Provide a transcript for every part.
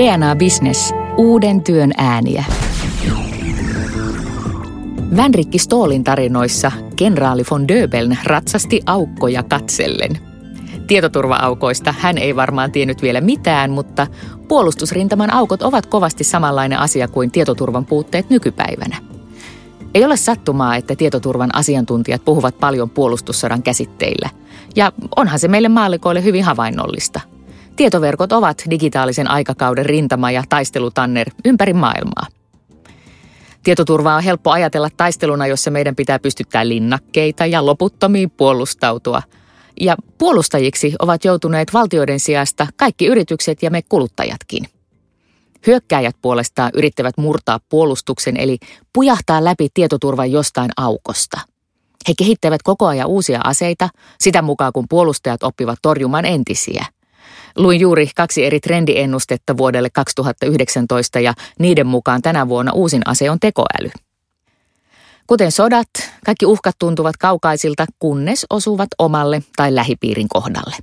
DNA Business. Uuden työn ääniä. Vänrikki Stoolin tarinoissa kenraali von Döbeln ratsasti aukkoja katsellen. Tietoturva-aukoista hän ei varmaan tiennyt vielä mitään, mutta puolustusrintaman aukot ovat kovasti samanlainen asia kuin tietoturvan puutteet nykypäivänä. Ei ole sattumaa, että tietoturvan asiantuntijat puhuvat paljon puolustussodan käsitteillä. Ja onhan se meille maalikoille hyvin havainnollista. Tietoverkot ovat digitaalisen aikakauden rintama ja taistelutanner ympäri maailmaa. Tietoturvaa on helppo ajatella taisteluna, jossa meidän pitää pystyttää linnakkeita ja loputtomiin puolustautua. Ja puolustajiksi ovat joutuneet valtioiden sijasta kaikki yritykset ja me kuluttajatkin. Hyökkääjät puolestaan yrittävät murtaa puolustuksen eli pujahtaa läpi tietoturvan jostain aukosta. He kehittävät koko ajan uusia aseita, sitä mukaan kun puolustajat oppivat torjumaan entisiä – Luin juuri kaksi eri trendiennustetta vuodelle 2019 ja niiden mukaan tänä vuonna uusin ase on tekoäly. Kuten sodat, kaikki uhkat tuntuvat kaukaisilta, kunnes osuvat omalle tai lähipiirin kohdalle.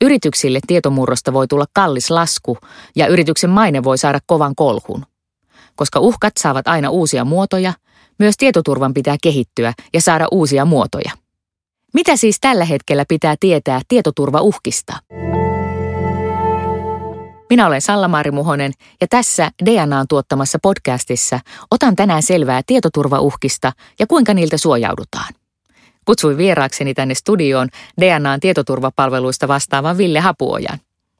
Yrityksille tietomurrosta voi tulla kallis lasku ja yrityksen maine voi saada kovan kolhun. Koska uhkat saavat aina uusia muotoja, myös tietoturvan pitää kehittyä ja saada uusia muotoja. Mitä siis tällä hetkellä pitää tietää tietoturvauhkista? Minä olen Salla-Maari Muhonen ja tässä DNAn tuottamassa podcastissa otan tänään selvää tietoturvauhkista ja kuinka niiltä suojaudutaan. Kutsuin vieraakseni tänne studioon DNAn tietoturvapalveluista vastaavan Ville Hapuojan.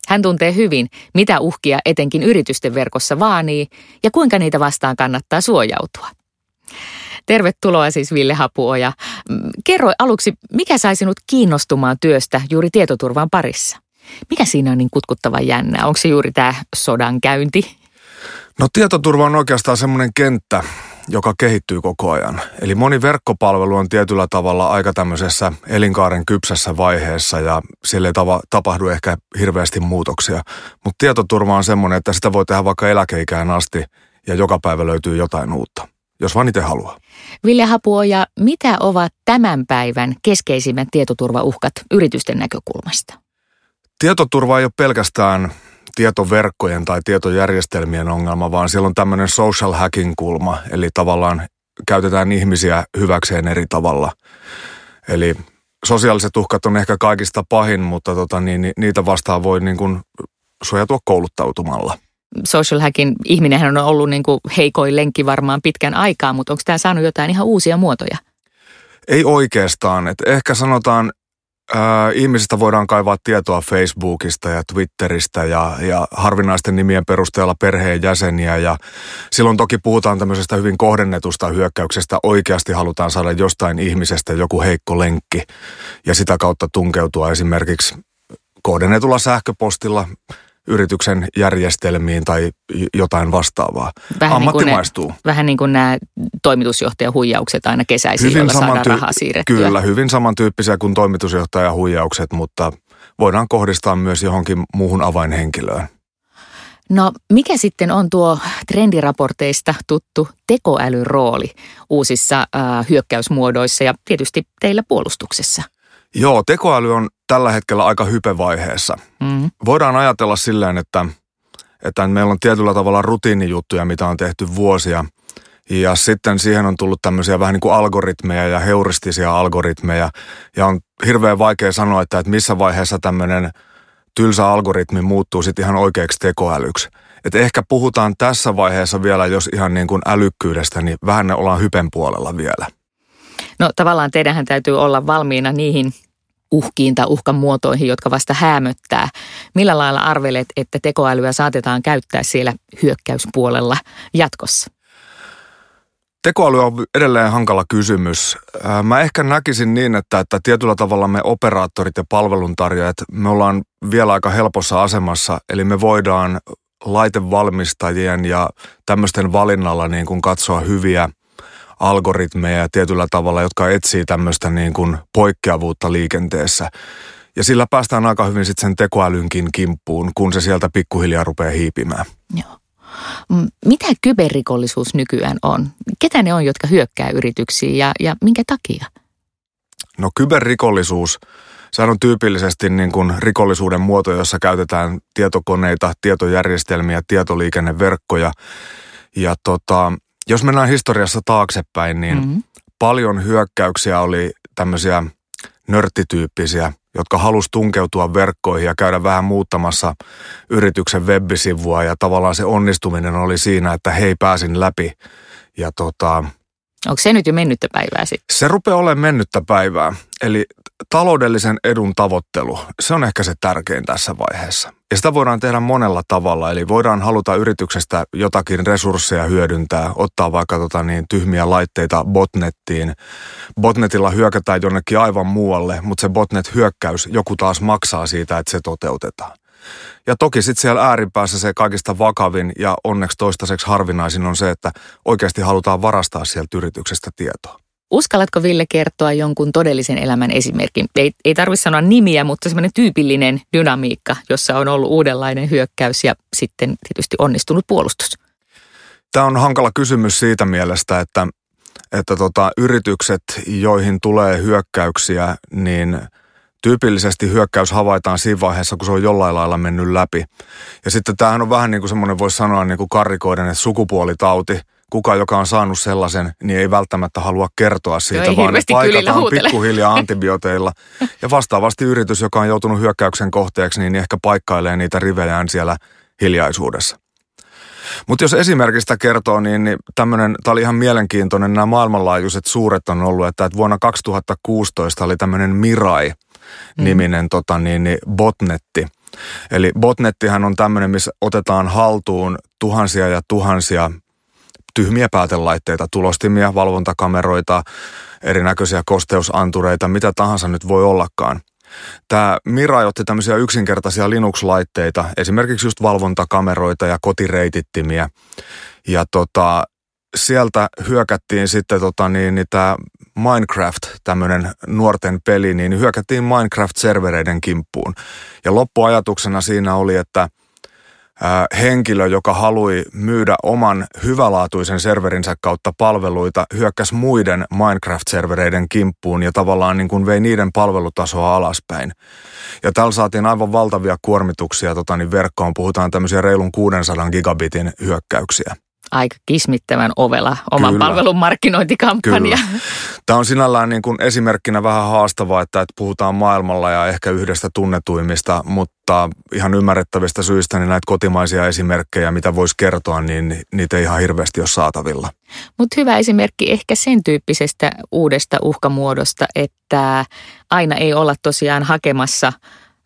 Hän tuntee hyvin, mitä uhkia etenkin yritysten verkossa vaanii ja kuinka niitä vastaan kannattaa suojautua. Tervetuloa siis Ville Hapuoja. Kerro aluksi, mikä sai sinut kiinnostumaan työstä juuri tietoturvan parissa? Mikä siinä on niin kutkuttava jännä? Onko se juuri tämä sodan käynti? No tietoturva on oikeastaan semmoinen kenttä, joka kehittyy koko ajan. Eli moni verkkopalvelu on tietyllä tavalla aika tämmöisessä elinkaaren kypsässä vaiheessa ja sille ei tava, tapahdu ehkä hirveästi muutoksia. Mutta tietoturva on semmoinen, että sitä voi tehdä vaikka eläkeikään asti ja joka päivä löytyy jotain uutta, jos vaan itse haluaa. Ville Hapuoja, mitä ovat tämän päivän keskeisimmät tietoturvauhkat yritysten näkökulmasta? Tietoturva ei ole pelkästään tietoverkkojen tai tietojärjestelmien ongelma, vaan siellä on tämmöinen social hacking kulma, eli tavallaan käytetään ihmisiä hyväkseen eri tavalla. Eli sosiaaliset uhkat on ehkä kaikista pahin, mutta tota, niin, niitä vastaan voi niin kuin suojatua kouluttautumalla. Social hacking ihminenhän on ollut niin kuin heikoin lenkki varmaan pitkän aikaa, mutta onko tämä saanut jotain ihan uusia muotoja? Ei oikeastaan. Et ehkä sanotaan Äh, ihmisistä voidaan kaivaa tietoa Facebookista ja Twitteristä ja, ja harvinaisten nimien perusteella perheenjäseniä ja silloin toki puhutaan tämmöisestä hyvin kohdennetusta hyökkäyksestä. Oikeasti halutaan saada jostain ihmisestä joku heikko lenkki ja sitä kautta tunkeutua esimerkiksi kohdennetulla sähköpostilla yrityksen järjestelmiin tai jotain vastaavaa. Vähän Ammattimaistuu. Niin kuin ne, vähän niin kuin nämä toimitusjohtajan huijaukset aina kesäisin, hyvin joilla saadaan rahaa siirrettyä. Kyllä, hyvin samantyyppisiä kuin toimitusjohtajan huijaukset, mutta voidaan kohdistaa myös johonkin muuhun avainhenkilöön. No mikä sitten on tuo trendiraporteista tuttu tekoälyn rooli uusissa äh, hyökkäysmuodoissa ja tietysti teillä puolustuksessa? Joo, tekoäly on tällä hetkellä aika hypevaiheessa. Mm. Voidaan ajatella silleen, että, että meillä on tietyllä tavalla rutiinijuttuja, mitä on tehty vuosia. Ja sitten siihen on tullut tämmöisiä vähän niin kuin algoritmeja ja heuristisia algoritmeja. Ja on hirveän vaikea sanoa, että, että missä vaiheessa tämmöinen tylsä algoritmi muuttuu sitten ihan oikeaksi tekoälyksi. Et ehkä puhutaan tässä vaiheessa vielä, jos ihan niin kuin älykkyydestä, niin vähän ne ollaan hypen puolella vielä. No tavallaan teidänhän täytyy olla valmiina niihin uhkiin tai uhkan muotoihin, jotka vasta hämöttää. Millä lailla arvelet, että tekoälyä saatetaan käyttää siellä hyökkäyspuolella jatkossa? Tekoäly on edelleen hankala kysymys. Mä ehkä näkisin niin, että, että tietyllä tavalla me operaattorit ja palveluntarjoajat, me ollaan vielä aika helpossa asemassa, eli me voidaan laitevalmistajien ja tämmöisten valinnalla niin kuin katsoa hyviä algoritmeja tietyllä tavalla, jotka etsii tämmöistä niin kuin poikkeavuutta liikenteessä. Ja sillä päästään aika hyvin sitten sen tekoälynkin kimppuun, kun se sieltä pikkuhiljaa rupeaa hiipimään. Joo. Mitä kyberrikollisuus nykyään on? Ketä ne on, jotka hyökkää yrityksiin ja, ja minkä takia? No kyberrikollisuus Sehän on tyypillisesti niin kuin rikollisuuden muoto, jossa käytetään tietokoneita, tietojärjestelmiä, tietoliikenneverkkoja. Ja tota, jos mennään historiassa taaksepäin, niin mm-hmm. paljon hyökkäyksiä oli tämmöisiä nörttityyppisiä, jotka halusi tunkeutua verkkoihin ja käydä vähän muuttamassa yrityksen webisivua ja tavallaan se onnistuminen oli siinä, että hei pääsin läpi ja tota, Onko se nyt jo mennyttä päivää sitten? Se rupeaa olemaan mennyttä päivää. Eli taloudellisen edun tavoittelu, se on ehkä se tärkein tässä vaiheessa. Ja sitä voidaan tehdä monella tavalla, eli voidaan haluta yrityksestä jotakin resursseja hyödyntää, ottaa vaikka tota niin, tyhmiä laitteita botnettiin. Botnetilla hyökätään jonnekin aivan muualle, mutta se botnet-hyökkäys, joku taas maksaa siitä, että se toteutetaan. Ja toki sitten siellä ääripäässä se kaikista vakavin ja onneksi toistaiseksi harvinaisin on se, että oikeasti halutaan varastaa sieltä yrityksestä tietoa. Uskallatko Ville kertoa jonkun todellisen elämän esimerkin? Ei, ei tarvitse sanoa nimiä, mutta semmoinen tyypillinen dynamiikka, jossa on ollut uudenlainen hyökkäys ja sitten tietysti onnistunut puolustus. Tämä on hankala kysymys siitä mielestä, että, että tota, yritykset, joihin tulee hyökkäyksiä, niin tyypillisesti hyökkäys havaitaan siinä vaiheessa, kun se on jollain lailla mennyt läpi. Ja sitten tämähän on vähän niin kuin semmoinen, voisi sanoa niin kuin karrikoiden, että sukupuolitauti – kuka, joka on saanut sellaisen, niin ei välttämättä halua kertoa siitä, Joo, vaan ne paikataan pikkuhiljaa antibiooteilla. Ja vastaavasti yritys, joka on joutunut hyökkäyksen kohteeksi, niin ehkä paikkailee niitä rivejään siellä hiljaisuudessa. Mutta jos esimerkistä kertoo, niin, niin tämmöinen, tämä oli ihan mielenkiintoinen, nämä maailmanlaajuiset suuret on ollut, että, että vuonna 2016 oli tämmöinen Mirai-niminen mm. tota, niin, niin botnetti. Eli botnettihän on tämmöinen, missä otetaan haltuun tuhansia ja tuhansia tyhmiä päätelaitteita, tulostimia, valvontakameroita, erinäköisiä kosteusantureita, mitä tahansa nyt voi ollakaan. Tämä Mira otti tämmöisiä yksinkertaisia Linux-laitteita, esimerkiksi just valvontakameroita ja kotireitittimiä. Ja tota, sieltä hyökättiin sitten tota niin, niin tämä Minecraft, tämmöinen nuorten peli, niin hyökättiin Minecraft-servereiden kimppuun. Ja loppuajatuksena siinä oli, että – henkilö, joka halui myydä oman hyvälaatuisen serverinsä kautta palveluita, hyökkäsi muiden Minecraft-servereiden kimppuun ja tavallaan niin kuin vei niiden palvelutasoa alaspäin. Ja täällä saatiin aivan valtavia kuormituksia tota, niin verkkoon. Puhutaan tämmöisiä reilun 600 gigabitin hyökkäyksiä aika kismittävän ovela oman Kyllä. palvelun markkinointikampanja. Kyllä. Tämä on sinällään niin kuin esimerkkinä vähän haastavaa, että, että puhutaan maailmalla ja ehkä yhdestä tunnetuimmista, mutta ihan ymmärrettävistä syistä niin näitä kotimaisia esimerkkejä, mitä voisi kertoa, niin niitä ei ihan hirveästi ole saatavilla. Mutta hyvä esimerkki ehkä sen tyyppisestä uudesta uhkamuodosta, että aina ei olla tosiaan hakemassa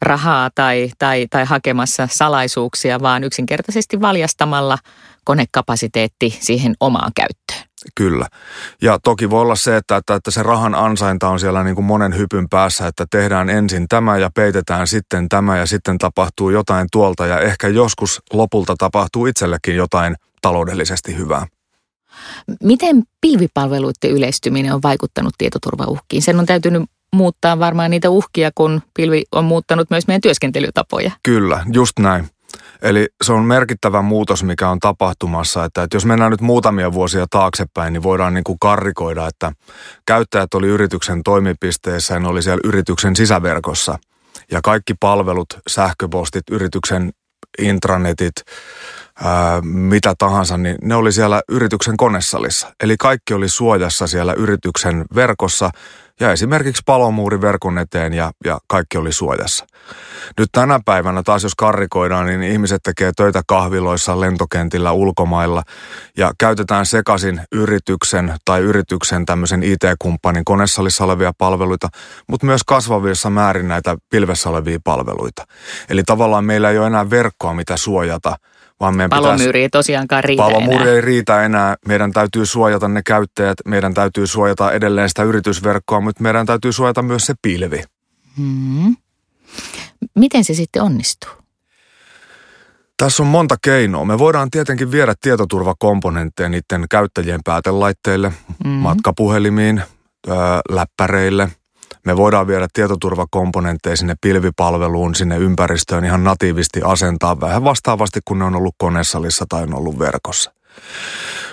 rahaa tai, tai, tai hakemassa salaisuuksia, vaan yksinkertaisesti valjastamalla – konekapasiteetti siihen omaan käyttöön. Kyllä. Ja toki voi olla se, että, että, että se rahan ansainta on siellä niin kuin monen hypyn päässä, että tehdään ensin tämä ja peitetään sitten tämä ja sitten tapahtuu jotain tuolta ja ehkä joskus lopulta tapahtuu itsellekin jotain taloudellisesti hyvää. Miten pilvipalveluiden yleistyminen on vaikuttanut tietoturvauhkiin? Sen on täytynyt muuttaa varmaan niitä uhkia, kun pilvi on muuttanut myös meidän työskentelytapoja. Kyllä, just näin. Eli se on merkittävä muutos, mikä on tapahtumassa, että, että jos mennään nyt muutamia vuosia taaksepäin, niin voidaan niin kuin karrikoida, että käyttäjät oli yrityksen toimipisteessä ja ne oli siellä yrityksen sisäverkossa. Ja kaikki palvelut, sähköpostit, yrityksen intranetit, ää, mitä tahansa, niin ne oli siellä yrityksen konesalissa. Eli kaikki oli suojassa siellä yrityksen verkossa ja esimerkiksi palomuuri verkon eteen ja, ja kaikki oli suojassa. Nyt tänä päivänä taas jos karrikoidaan, niin ihmiset tekee töitä kahviloissa, lentokentillä, ulkomailla ja käytetään sekaisin yrityksen tai yrityksen tämmöisen IT-kumppanin konesalissa olevia palveluita, mutta myös kasvavissa määrin näitä pilvessä olevia palveluita. Eli tavallaan meillä ei ole enää verkkoa, mitä suojata – vaan meidän Palomyyri pitäisi, ei tosiaankaan riitä Palomyyri enää. ei riitä enää. Meidän täytyy suojata ne käyttäjät, meidän täytyy suojata edelleen sitä yritysverkkoa, mutta meidän täytyy suojata myös se pilvi. Hmm. Miten se sitten onnistuu? Tässä on monta keinoa. Me voidaan tietenkin viedä tietoturvakomponentteja niiden käyttäjien päätelaitteille, mm. matkapuhelimiin, läppäreille – me voidaan viedä tietoturvakomponentteja sinne pilvipalveluun, sinne ympäristöön ihan natiivisti asentaa vähän vastaavasti, kun ne on ollut konesalissa tai on ollut verkossa.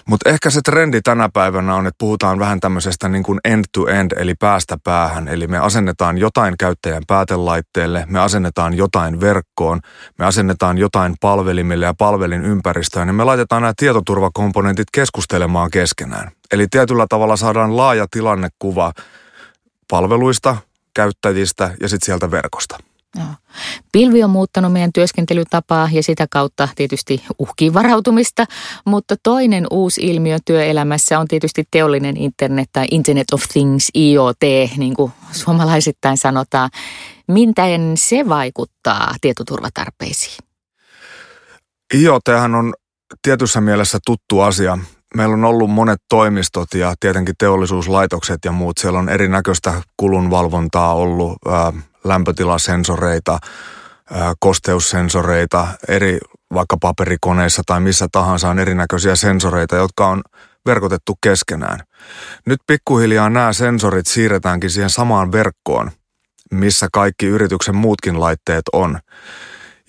Mutta ehkä se trendi tänä päivänä on, että puhutaan vähän tämmöisestä niin kuin end-to-end, eli päästä päähän. Eli me asennetaan jotain käyttäjän päätelaitteelle, me asennetaan jotain verkkoon, me asennetaan jotain palvelimille ja palvelin ympäristöön, ja me laitetaan nämä tietoturvakomponentit keskustelemaan keskenään. Eli tietyllä tavalla saadaan laaja tilannekuva palveluista, käyttäjistä ja sitten sieltä verkosta. Joo. Pilvi on muuttanut meidän työskentelytapaa ja sitä kautta tietysti uhkiin varautumista, mutta toinen uusi ilmiö työelämässä on tietysti teollinen internet tai Internet of Things, IoT, niin kuin suomalaisittain sanotaan. Miten se vaikuttaa tietoturvatarpeisiin? IoT on tietyssä mielessä tuttu asia. Meillä on ollut monet toimistot ja tietenkin teollisuuslaitokset ja muut. Siellä on erinäköistä kulunvalvontaa ollut, lämpötilasensoreita, kosteussensoreita, eri vaikka paperikoneissa tai missä tahansa on erinäköisiä sensoreita, jotka on verkotettu keskenään. Nyt pikkuhiljaa nämä sensorit siirretäänkin siihen samaan verkkoon, missä kaikki yrityksen muutkin laitteet on.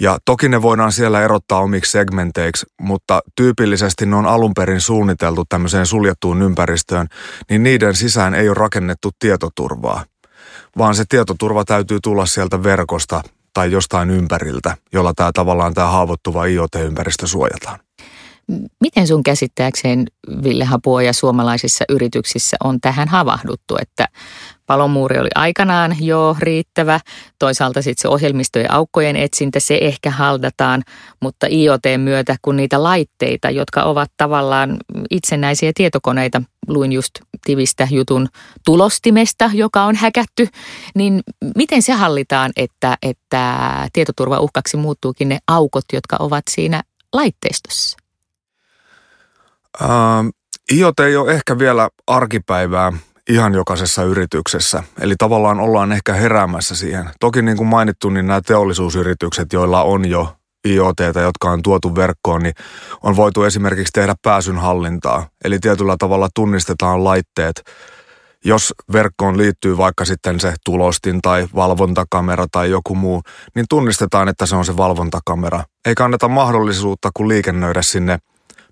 Ja toki ne voidaan siellä erottaa omiksi segmenteiksi, mutta tyypillisesti ne on alun perin suunniteltu tämmöiseen suljettuun ympäristöön, niin niiden sisään ei ole rakennettu tietoturvaa vaan se tietoturva täytyy tulla sieltä verkosta tai jostain ympäriltä, jolla tämä tavallaan tämä haavoittuva IoT-ympäristö suojataan. Miten sun käsittääkseen, Ville Hapua ja suomalaisissa yrityksissä on tähän havahduttu, että palomuuri oli aikanaan jo riittävä, toisaalta sitten se ohjelmistojen aukkojen etsintä, se ehkä haldataan, mutta IoT myötä, kun niitä laitteita, jotka ovat tavallaan itsenäisiä tietokoneita, luin just tivistä jutun tulostimesta, joka on häkätty, niin miten se hallitaan, että, että tietoturvauhkaksi muuttuukin ne aukot, jotka ovat siinä laitteistossa? Uh, IoT ei ole ehkä vielä arkipäivää ihan jokaisessa yrityksessä. Eli tavallaan ollaan ehkä heräämässä siihen. Toki niin kuin mainittu, niin nämä teollisuusyritykset, joilla on jo IoT, jotka on tuotu verkkoon, niin on voitu esimerkiksi tehdä pääsyn hallintaa. Eli tietyllä tavalla tunnistetaan laitteet. Jos verkkoon liittyy vaikka sitten se tulostin tai valvontakamera tai joku muu, niin tunnistetaan, että se on se valvontakamera. Ei kannata mahdollisuutta kuin liikennöidä sinne –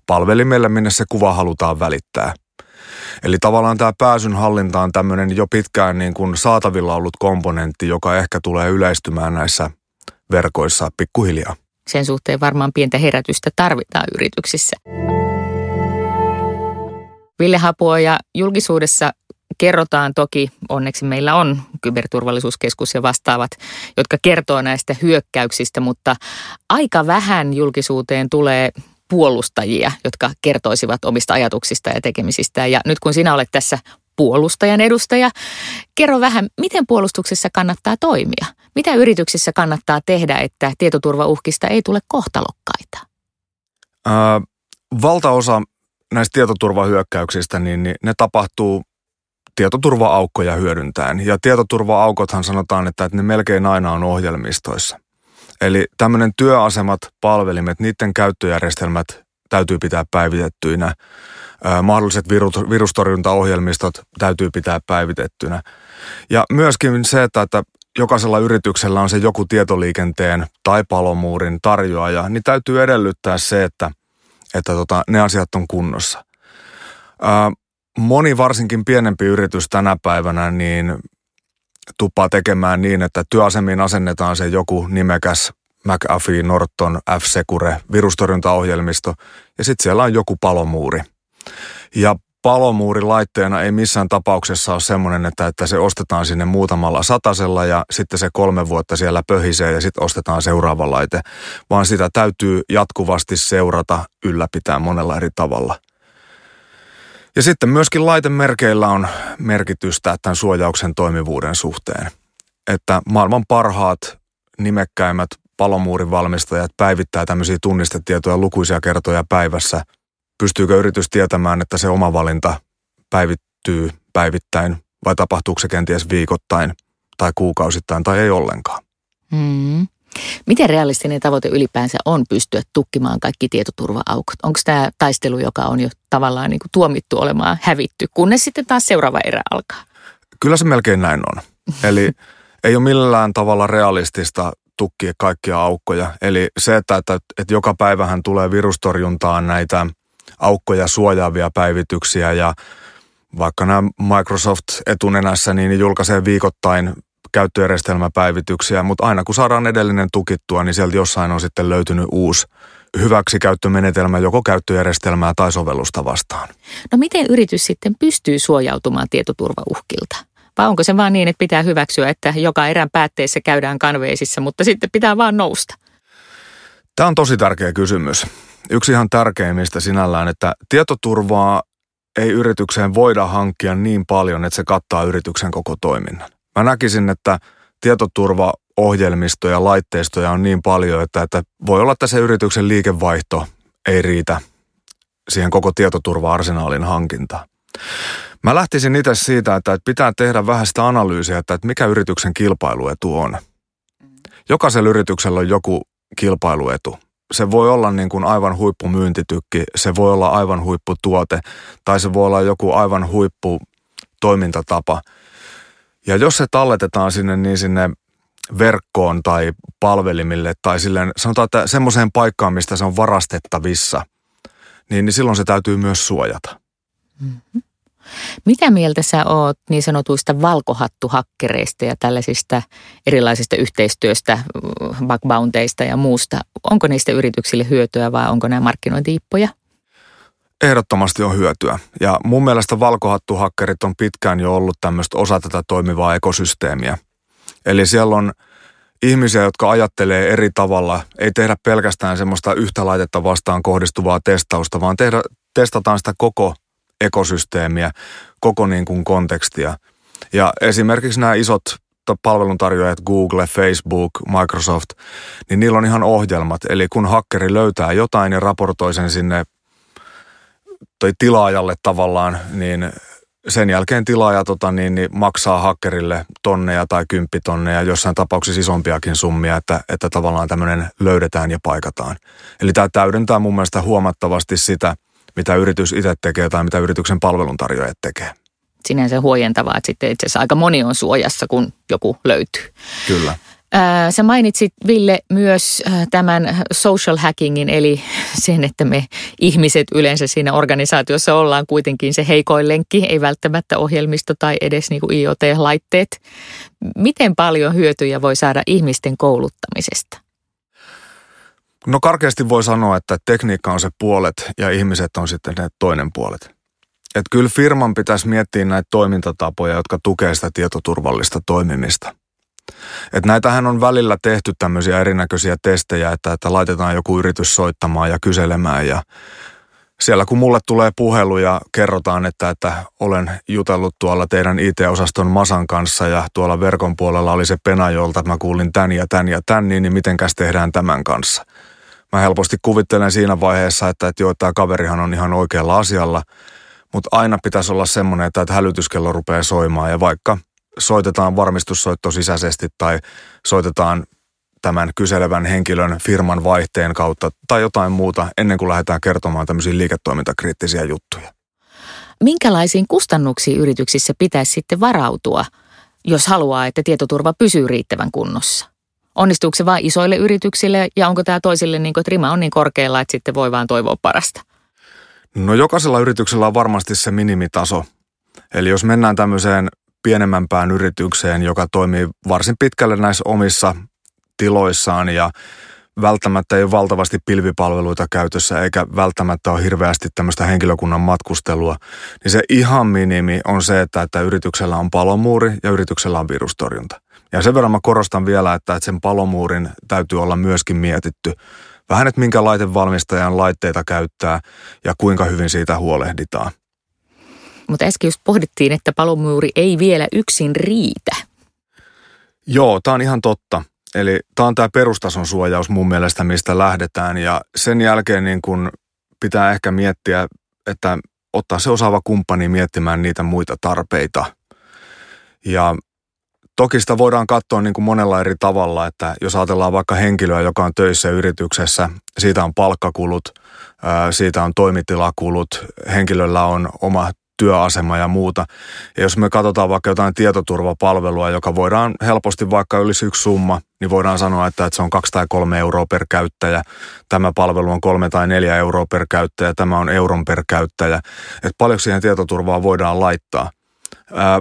palvelimelle, minne se kuva halutaan välittää. Eli tavallaan tämä pääsyn hallinta on tämmöinen jo pitkään niin kuin saatavilla ollut komponentti, joka ehkä tulee yleistymään näissä verkoissa pikkuhiljaa. Sen suhteen varmaan pientä herätystä tarvitaan yrityksissä. Ville Hapua ja julkisuudessa kerrotaan toki, onneksi meillä on kyberturvallisuuskeskus ja vastaavat, jotka kertoo näistä hyökkäyksistä, mutta aika vähän julkisuuteen tulee puolustajia, jotka kertoisivat omista ajatuksista ja tekemisistään. Ja nyt kun sinä olet tässä puolustajan edustaja, kerro vähän, miten puolustuksessa kannattaa toimia? Mitä yrityksissä kannattaa tehdä, että tietoturvauhkista ei tule kohtalokkaita? Äh, valtaosa näistä tietoturvahyökkäyksistä, niin, niin ne tapahtuu tietoturva-aukkoja hyödyntäen. Ja tietoturva-aukothan sanotaan, että, että ne melkein aina on ohjelmistoissa. Eli tämmöinen työasemat, palvelimet, niiden käyttöjärjestelmät täytyy pitää päivitettyinä. Mahdolliset virustorjuntaohjelmistot täytyy pitää päivitettynä. Ja myöskin se, että, että jokaisella yrityksellä on se joku tietoliikenteen tai palomuurin tarjoaja, niin täytyy edellyttää se, että, että tota, ne asiat on kunnossa. Moni varsinkin pienempi yritys tänä päivänä, niin tuppaa tekemään niin, että työasemiin asennetaan se joku nimekäs McAfee, Norton, F-Secure, virustorjuntaohjelmisto ja sitten siellä on joku palomuuri. Ja palomuuri laitteena ei missään tapauksessa ole semmoinen, että, että se ostetaan sinne muutamalla satasella ja sitten se kolme vuotta siellä pöhisee ja sitten ostetaan seuraava laite, vaan sitä täytyy jatkuvasti seurata, ylläpitää monella eri tavalla. Ja sitten myöskin laitemerkeillä on merkitystä tämän suojauksen toimivuuden suhteen. Että maailman parhaat, nimekkäimmät palomuurin valmistajat päivittää tämmöisiä tunnistetietoja lukuisia kertoja päivässä. Pystyykö yritys tietämään, että se oma valinta päivittyy päivittäin vai tapahtuuko se kenties viikoittain tai kuukausittain tai ei ollenkaan? Mm. Miten realistinen tavoite ylipäänsä on pystyä tukkimaan kaikki tietoturva-aukot? Onko tämä taistelu, joka on jo tavallaan niin kuin tuomittu olemaan hävitty, kunnes sitten taas seuraava erä alkaa? Kyllä se melkein näin on. Eli ei ole millään tavalla realistista tukkia kaikkia aukkoja. Eli se, että, että, että joka päivähän tulee virustorjuntaan näitä aukkoja suojaavia päivityksiä ja vaikka nämä Microsoft etunenässä, niin julkaisee viikoittain käyttöjärjestelmäpäivityksiä, mutta aina kun saadaan edellinen tukittua, niin sieltä jossain on sitten löytynyt uusi hyväksikäyttömenetelmä joko käyttöjärjestelmää tai sovellusta vastaan. No miten yritys sitten pystyy suojautumaan tietoturvauhkilta? Vai onko se vaan niin, että pitää hyväksyä, että joka erän päätteessä käydään kanveesissa, mutta sitten pitää vaan nousta? Tämä on tosi tärkeä kysymys. Yksi ihan tärkeimmistä sinällään, että tietoturvaa ei yritykseen voida hankkia niin paljon, että se kattaa yrityksen koko toiminnan. Mä näkisin, että tietoturvaohjelmistoja ja laitteistoja on niin paljon, että, että voi olla, että se yrityksen liikevaihto ei riitä siihen koko tietoturva-arsenaalin hankintaan. Mä lähtisin itse siitä, että pitää tehdä vähän sitä analyysiä, että mikä yrityksen kilpailuetu on. Jokaisella yrityksellä on joku kilpailuetu. Se voi olla niin kuin aivan huippumyyntitykki, se voi olla aivan huipputuote tai se voi olla joku aivan huippu toimintatapa. Ja jos se talletetaan sinne niin sinne verkkoon tai palvelimille tai silleen, sanotaan, että semmoiseen paikkaan, mistä se on varastettavissa, niin, niin silloin se täytyy myös suojata. Mm-hmm. Mitä mieltä sä oot niin sanotuista valkohattuhakkereista ja tällaisista erilaisista yhteistyöstä, bugbounteista ja muusta? Onko niistä yrityksille hyötyä vai onko nämä markkinointiippoja? Ehdottomasti on hyötyä. Ja mun mielestä valkohattuhakkerit on pitkään jo ollut tämmöistä osa tätä toimivaa ekosysteemiä. Eli siellä on ihmisiä, jotka ajattelee eri tavalla. Ei tehdä pelkästään semmoista yhtä laitetta vastaan kohdistuvaa testausta, vaan tehdä, testataan sitä koko ekosysteemiä, koko niin kuin kontekstia. Ja esimerkiksi nämä isot palveluntarjoajat, Google, Facebook, Microsoft, niin niillä on ihan ohjelmat. Eli kun hakkeri löytää jotain ja raportoi sen sinne toi tilaajalle tavallaan, niin sen jälkeen tilaaja tota, niin, niin maksaa hakkerille tonneja tai kymppitonneja, jossain tapauksessa isompiakin summia, että, että tavallaan tämmöinen löydetään ja paikataan. Eli tämä täydentää mun mielestä huomattavasti sitä – mitä yritys itse tekee tai mitä yrityksen palveluntarjoajat tekee. Sinänsä huojentavaa, että sitten itse asiassa aika moni on suojassa, kun joku löytyy. Kyllä. Sä mainitsit, Ville, myös tämän social hackingin, eli sen, että me ihmiset yleensä siinä organisaatiossa ollaan kuitenkin se heikoin lenkki, ei välttämättä ohjelmisto tai edes niin kuin IoT-laitteet. Miten paljon hyötyjä voi saada ihmisten kouluttamisesta? No karkeasti voi sanoa, että tekniikka on se puolet ja ihmiset on sitten ne toinen puolet. Et kyllä firman pitäisi miettiä näitä toimintatapoja, jotka tukee sitä tietoturvallista toimimista. Et näitähän on välillä tehty tämmöisiä erinäköisiä testejä, että, että laitetaan joku yritys soittamaan ja kyselemään ja siellä kun mulle tulee puhelu ja kerrotaan, että, että olen jutellut tuolla teidän IT-osaston Masan kanssa ja tuolla verkon puolella oli se pena, jolta mä kuulin tän ja tän ja tän, niin, niin mitenkäs tehdään tämän kanssa – mä helposti kuvittelen siinä vaiheessa, että, että joo, tämä kaverihan on ihan oikealla asialla, mutta aina pitäisi olla semmoinen, että, että hälytyskello rupeaa soimaan ja vaikka soitetaan varmistussoitto sisäisesti tai soitetaan tämän kyselevän henkilön firman vaihteen kautta tai jotain muuta ennen kuin lähdetään kertomaan tämmöisiä liiketoimintakriittisiä juttuja. Minkälaisiin kustannuksiin yrityksissä pitäisi sitten varautua, jos haluaa, että tietoturva pysyy riittävän kunnossa? Onnistuuko se vain isoille yrityksille ja onko tämä toisille niin kuin, että rima on niin korkealla, että sitten voi vaan toivoa parasta? No jokaisella yrityksellä on varmasti se minimitaso. Eli jos mennään tämmöiseen pienemmänpään yritykseen, joka toimii varsin pitkälle näissä omissa tiloissaan ja välttämättä ei ole valtavasti pilvipalveluita käytössä eikä välttämättä ole hirveästi tämmöistä henkilökunnan matkustelua, niin se ihan minimi on se, että, että yrityksellä on palomuuri ja yrityksellä on virustorjunta. Ja sen verran mä korostan vielä, että, että sen palomuurin täytyy olla myöskin mietitty. Vähän, että minkä laitevalmistajan laitteita käyttää ja kuinka hyvin siitä huolehditaan. Mutta äsken just pohdittiin, että palomuuri ei vielä yksin riitä. Joo, tämä on ihan totta. Eli tämä on tämä perustason suojaus mun mielestä, mistä lähdetään. Ja sen jälkeen niin kun pitää ehkä miettiä, että ottaa se osaava kumppani miettimään niitä muita tarpeita. Ja Toki sitä voidaan katsoa niin kuin monella eri tavalla, että jos ajatellaan vaikka henkilöä, joka on töissä yrityksessä, siitä on palkkakulut, siitä on toimitilakulut, henkilöllä on oma työasema ja muuta. Ja jos me katsotaan vaikka jotain tietoturvapalvelua, joka voidaan helposti vaikka olisi yksi summa, niin voidaan sanoa, että, että se on kaksi tai kolme euroa per käyttäjä. Tämä palvelu on kolme tai neljä euroa per käyttäjä, tämä on euron per käyttäjä. Että paljonko siihen tietoturvaa voidaan laittaa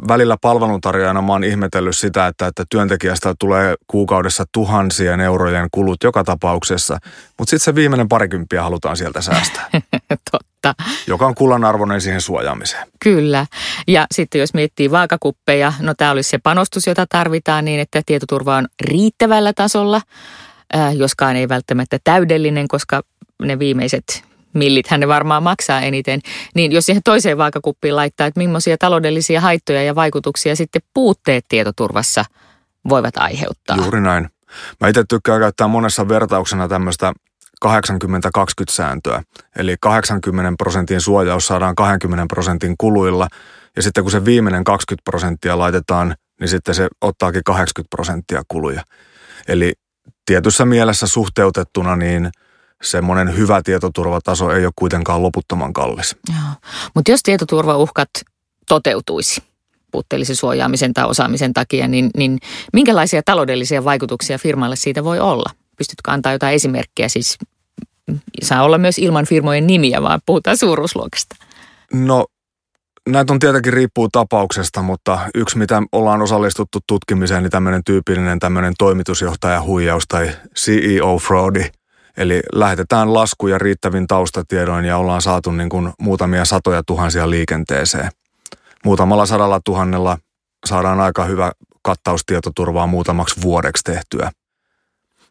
välillä palveluntarjoajana mä oon ihmetellyt sitä, että, että työntekijästä tulee kuukaudessa tuhansien eurojen kulut joka tapauksessa, mutta sitten se viimeinen parikymppiä halutaan sieltä säästää. Totta. Joka on kullanarvoinen siihen suojaamiseen. Kyllä. Ja sitten jos miettii vaakakuppeja, no tämä olisi se panostus, jota tarvitaan niin, että tietoturva on riittävällä tasolla, joskaan ei välttämättä täydellinen, koska ne viimeiset millithän ne varmaan maksaa eniten, niin jos siihen toiseen vaakakuppiin laittaa, että millaisia taloudellisia haittoja ja vaikutuksia sitten puutteet tietoturvassa voivat aiheuttaa. Juuri näin. Mä itse tykkään käyttää monessa vertauksena tämmöistä 80-20 sääntöä. Eli 80 prosentin suojaus saadaan 20 prosentin kuluilla ja sitten kun se viimeinen 20 prosenttia laitetaan, niin sitten se ottaakin 80 prosenttia kuluja. Eli tietyssä mielessä suhteutettuna niin – semmoinen hyvä tietoturvataso ei ole kuitenkaan loputtoman kallis. Mutta jos tietoturvauhkat toteutuisi puutteellisen suojaamisen tai osaamisen takia, niin, niin minkälaisia taloudellisia vaikutuksia firmalle siitä voi olla? Pystytkö antaa jotain esimerkkejä? Siis saa olla myös ilman firmojen nimiä, vaan puhutaan suuruusluokasta. No näitä on tietenkin riippuu tapauksesta, mutta yksi mitä ollaan osallistuttu tutkimiseen, niin tämmöinen tyypillinen tämmöinen toimitusjohtaja huijaus tai CEO fraudi – Eli lähetetään laskuja riittävin taustatiedoin ja ollaan saatu niin kuin muutamia satoja tuhansia liikenteeseen. Muutamalla sadalla tuhannella saadaan aika hyvä kattaustietoturvaa muutamaksi vuodeksi tehtyä.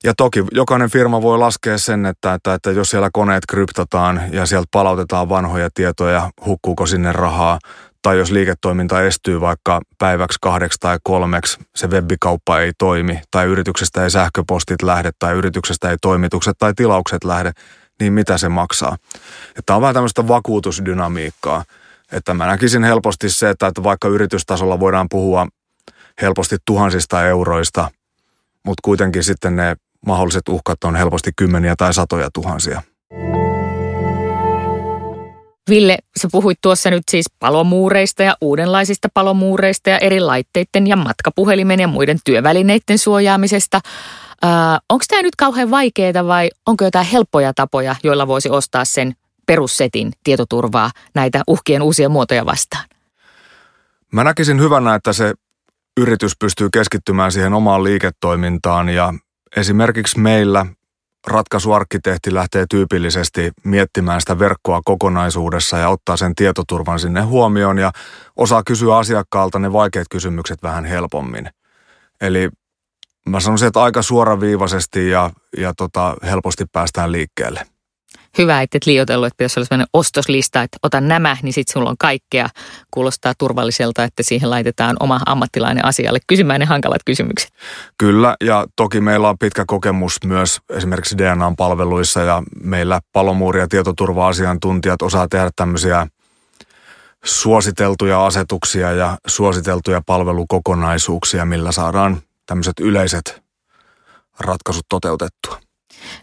Ja toki jokainen firma voi laskea sen, että, että, että jos siellä koneet kryptataan ja sieltä palautetaan vanhoja tietoja, hukkuuko sinne rahaa, tai jos liiketoiminta estyy vaikka päiväksi kahdeksi tai kolmeksi, se webbikauppa ei toimi, tai yrityksestä ei sähköpostit lähde, tai yrityksestä ei toimitukset tai tilaukset lähde, niin mitä se maksaa? Tämä on vähän tämmöistä vakuutusdynamiikkaa. Että mä näkisin helposti se, että, vaikka yritystasolla voidaan puhua helposti tuhansista euroista, mutta kuitenkin sitten ne mahdolliset uhkat on helposti kymmeniä tai satoja tuhansia. Ville, sä puhuit tuossa nyt siis palomuureista ja uudenlaisista palomuureista ja eri laitteiden ja matkapuhelimen ja muiden työvälineiden suojaamisesta. Äh, Onko tämä nyt kauhean vaikeaa vai onko jotain helppoja tapoja, joilla voisi ostaa sen perussetin tietoturvaa näitä uhkien uusia muotoja vastaan? Mä näkisin hyvänä, että se yritys pystyy keskittymään siihen omaan liiketoimintaan ja esimerkiksi meillä ratkaisuarkkitehti lähtee tyypillisesti miettimään sitä verkkoa kokonaisuudessa ja ottaa sen tietoturvan sinne huomioon ja osaa kysyä asiakkaalta ne vaikeat kysymykset vähän helpommin. Eli mä sanoisin, että aika suoraviivaisesti ja, ja tota, helposti päästään liikkeelle hyvä, että et liioitellut, että pitäisi olla sellainen ostoslista, että ota nämä, niin sitten sulla on kaikkea. Kuulostaa turvalliselta, että siihen laitetaan oma ammattilainen asialle kysymään ne hankalat kysymykset. Kyllä, ja toki meillä on pitkä kokemus myös esimerkiksi DNA-palveluissa ja meillä palomuuri- ja tietoturva-asiantuntijat osaa tehdä tämmöisiä suositeltuja asetuksia ja suositeltuja palvelukokonaisuuksia, millä saadaan tämmöiset yleiset ratkaisut toteutettua.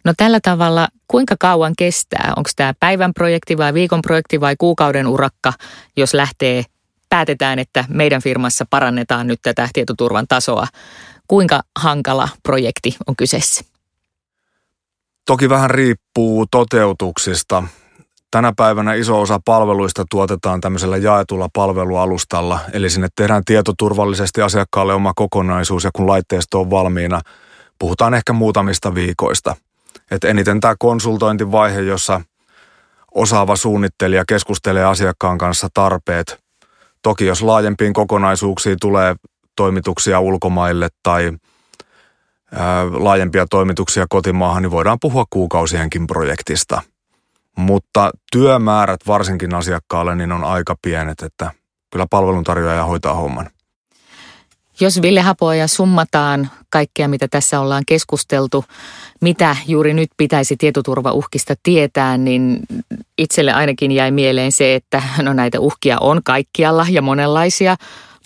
No tällä tavalla, kuinka kauan kestää? Onko tämä päivän projekti vai viikon projekti vai kuukauden urakka, jos lähtee, päätetään, että meidän firmassa parannetaan nyt tätä tietoturvan tasoa. Kuinka hankala projekti on kyseessä? Toki vähän riippuu toteutuksista. Tänä päivänä iso osa palveluista tuotetaan tämmöisellä jaetulla palvelualustalla, eli sinne tehdään tietoturvallisesti asiakkaalle oma kokonaisuus ja kun laitteisto on valmiina, puhutaan ehkä muutamista viikoista. Et eniten tämä konsultointivaihe, jossa osaava suunnittelija keskustelee asiakkaan kanssa tarpeet. Toki jos laajempiin kokonaisuuksiin tulee toimituksia ulkomaille tai ää, laajempia toimituksia kotimaahan, niin voidaan puhua kuukausienkin projektista. Mutta työmäärät varsinkin asiakkaalle niin on aika pienet, että kyllä palveluntarjoaja hoitaa homman. Jos Ville Hapoja summataan kaikkea, mitä tässä ollaan keskusteltu, mitä juuri nyt pitäisi tietoturvauhkista tietää, niin itselle ainakin jäi mieleen se, että no näitä uhkia on kaikkialla ja monenlaisia,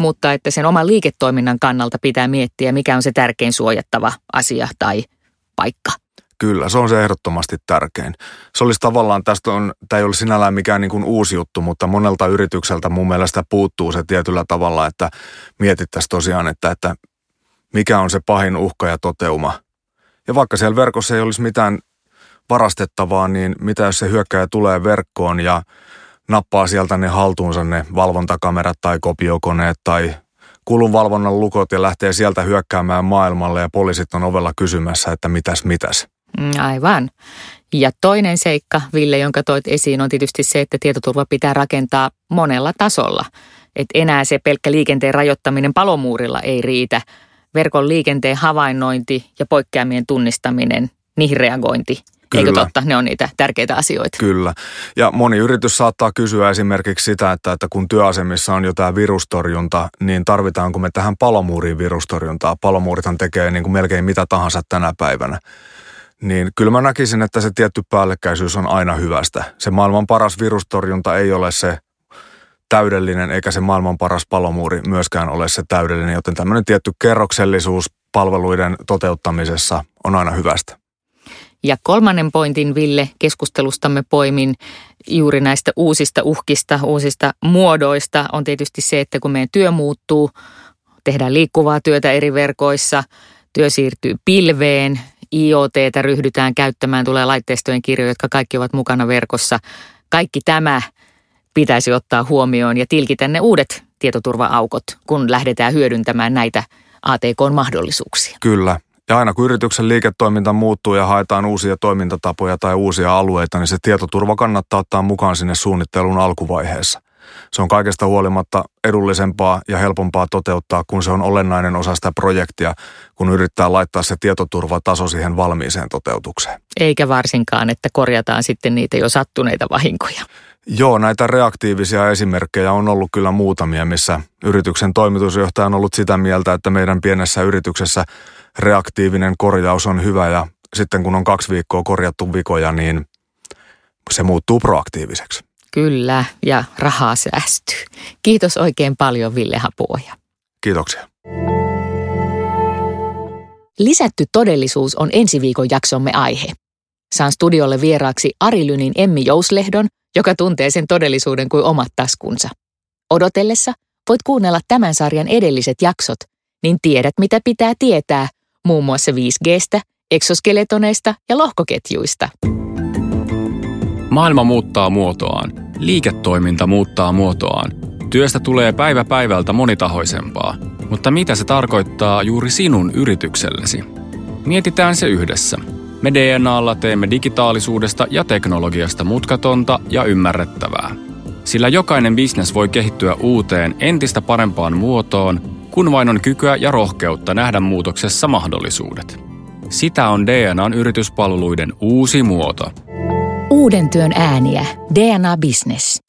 mutta että sen oman liiketoiminnan kannalta pitää miettiä, mikä on se tärkein suojattava asia tai paikka. Kyllä, se on se ehdottomasti tärkein. Se olisi tavallaan, tästä on, tämä ei ole sinällään mikään niin kuin uusi juttu, mutta monelta yritykseltä mun mielestä puuttuu se tietyllä tavalla, että mietittäisiin tosiaan, että, että mikä on se pahin uhka ja toteuma. Ja vaikka siellä verkossa ei olisi mitään varastettavaa, niin mitä jos se hyökkäjä tulee verkkoon ja nappaa sieltä ne haltuunsa ne valvontakamerat tai kopiokoneet tai kulunvalvonnan lukot ja lähtee sieltä hyökkäämään maailmalle ja poliisit on ovella kysymässä, että mitäs mitäs. Mm, aivan. Ja toinen seikka, Ville, jonka toit esiin, on tietysti se, että tietoturva pitää rakentaa monella tasolla. Että enää se pelkkä liikenteen rajoittaminen palomuurilla ei riitä. Verkon liikenteen havainnointi ja poikkeamien tunnistaminen, niihin reagointi – Kyllä. Eikö totta? Ne on niitä tärkeitä asioita. Kyllä. Ja moni yritys saattaa kysyä esimerkiksi sitä, että, että kun työasemissa on jo tämä virustorjunta, niin tarvitaanko me tähän palomuuriin virustorjuntaa? Palomuurithan tekee niin kuin melkein mitä tahansa tänä päivänä. Niin kyllä mä näkisin, että se tietty päällekkäisyys on aina hyvästä. Se maailman paras virustorjunta ei ole se täydellinen, eikä se maailman paras palomuuri myöskään ole se täydellinen, joten tämmöinen tietty kerroksellisuus palveluiden toteuttamisessa on aina hyvästä. Ja kolmannen pointin, Ville, keskustelustamme poimin juuri näistä uusista uhkista, uusista muodoista on tietysti se, että kun meidän työ muuttuu, tehdään liikkuvaa työtä eri verkoissa, työ siirtyy pilveen, IoTtä ryhdytään käyttämään, tulee laitteistojen kirjoja, jotka kaikki ovat mukana verkossa. Kaikki tämä pitäisi ottaa huomioon ja tilkitä ne uudet tietoturva-aukot, kun lähdetään hyödyntämään näitä ATK-mahdollisuuksia. Kyllä, ja aina kun yrityksen liiketoiminta muuttuu ja haetaan uusia toimintatapoja tai uusia alueita, niin se tietoturva kannattaa ottaa mukaan sinne suunnittelun alkuvaiheessa. Se on kaikesta huolimatta edullisempaa ja helpompaa toteuttaa, kun se on olennainen osa sitä projektia, kun yrittää laittaa se tietoturvataso siihen valmiiseen toteutukseen. Eikä varsinkaan, että korjataan sitten niitä jo sattuneita vahinkoja. Joo, näitä reaktiivisia esimerkkejä on ollut kyllä muutamia, missä yrityksen toimitusjohtaja on ollut sitä mieltä, että meidän pienessä yrityksessä – reaktiivinen korjaus on hyvä ja sitten kun on kaksi viikkoa korjattu vikoja, niin se muuttuu proaktiiviseksi. Kyllä, ja rahaa säästyy. Kiitos oikein paljon Ville Hapuoja. Kiitoksia. Lisätty todellisuus on ensi viikon jaksomme aihe. Saan studiolle vieraaksi Ari Lynin Emmi Jouslehdon, joka tuntee sen todellisuuden kuin omat taskunsa. Odotellessa voit kuunnella tämän sarjan edelliset jaksot, niin tiedät mitä pitää tietää muun muassa 5Gstä, eksoskeletoneista ja lohkoketjuista. Maailma muuttaa muotoaan. Liiketoiminta muuttaa muotoaan. Työstä tulee päivä päivältä monitahoisempaa. Mutta mitä se tarkoittaa juuri sinun yrityksellesi? Mietitään se yhdessä. Me DNAlla teemme digitaalisuudesta ja teknologiasta mutkatonta ja ymmärrettävää. Sillä jokainen bisnes voi kehittyä uuteen, entistä parempaan muotoon kun vain on kykyä ja rohkeutta nähdä muutoksessa mahdollisuudet. Sitä on DNAn yrityspalveluiden uusi muoto. Uuden työn ääniä. DNA Business.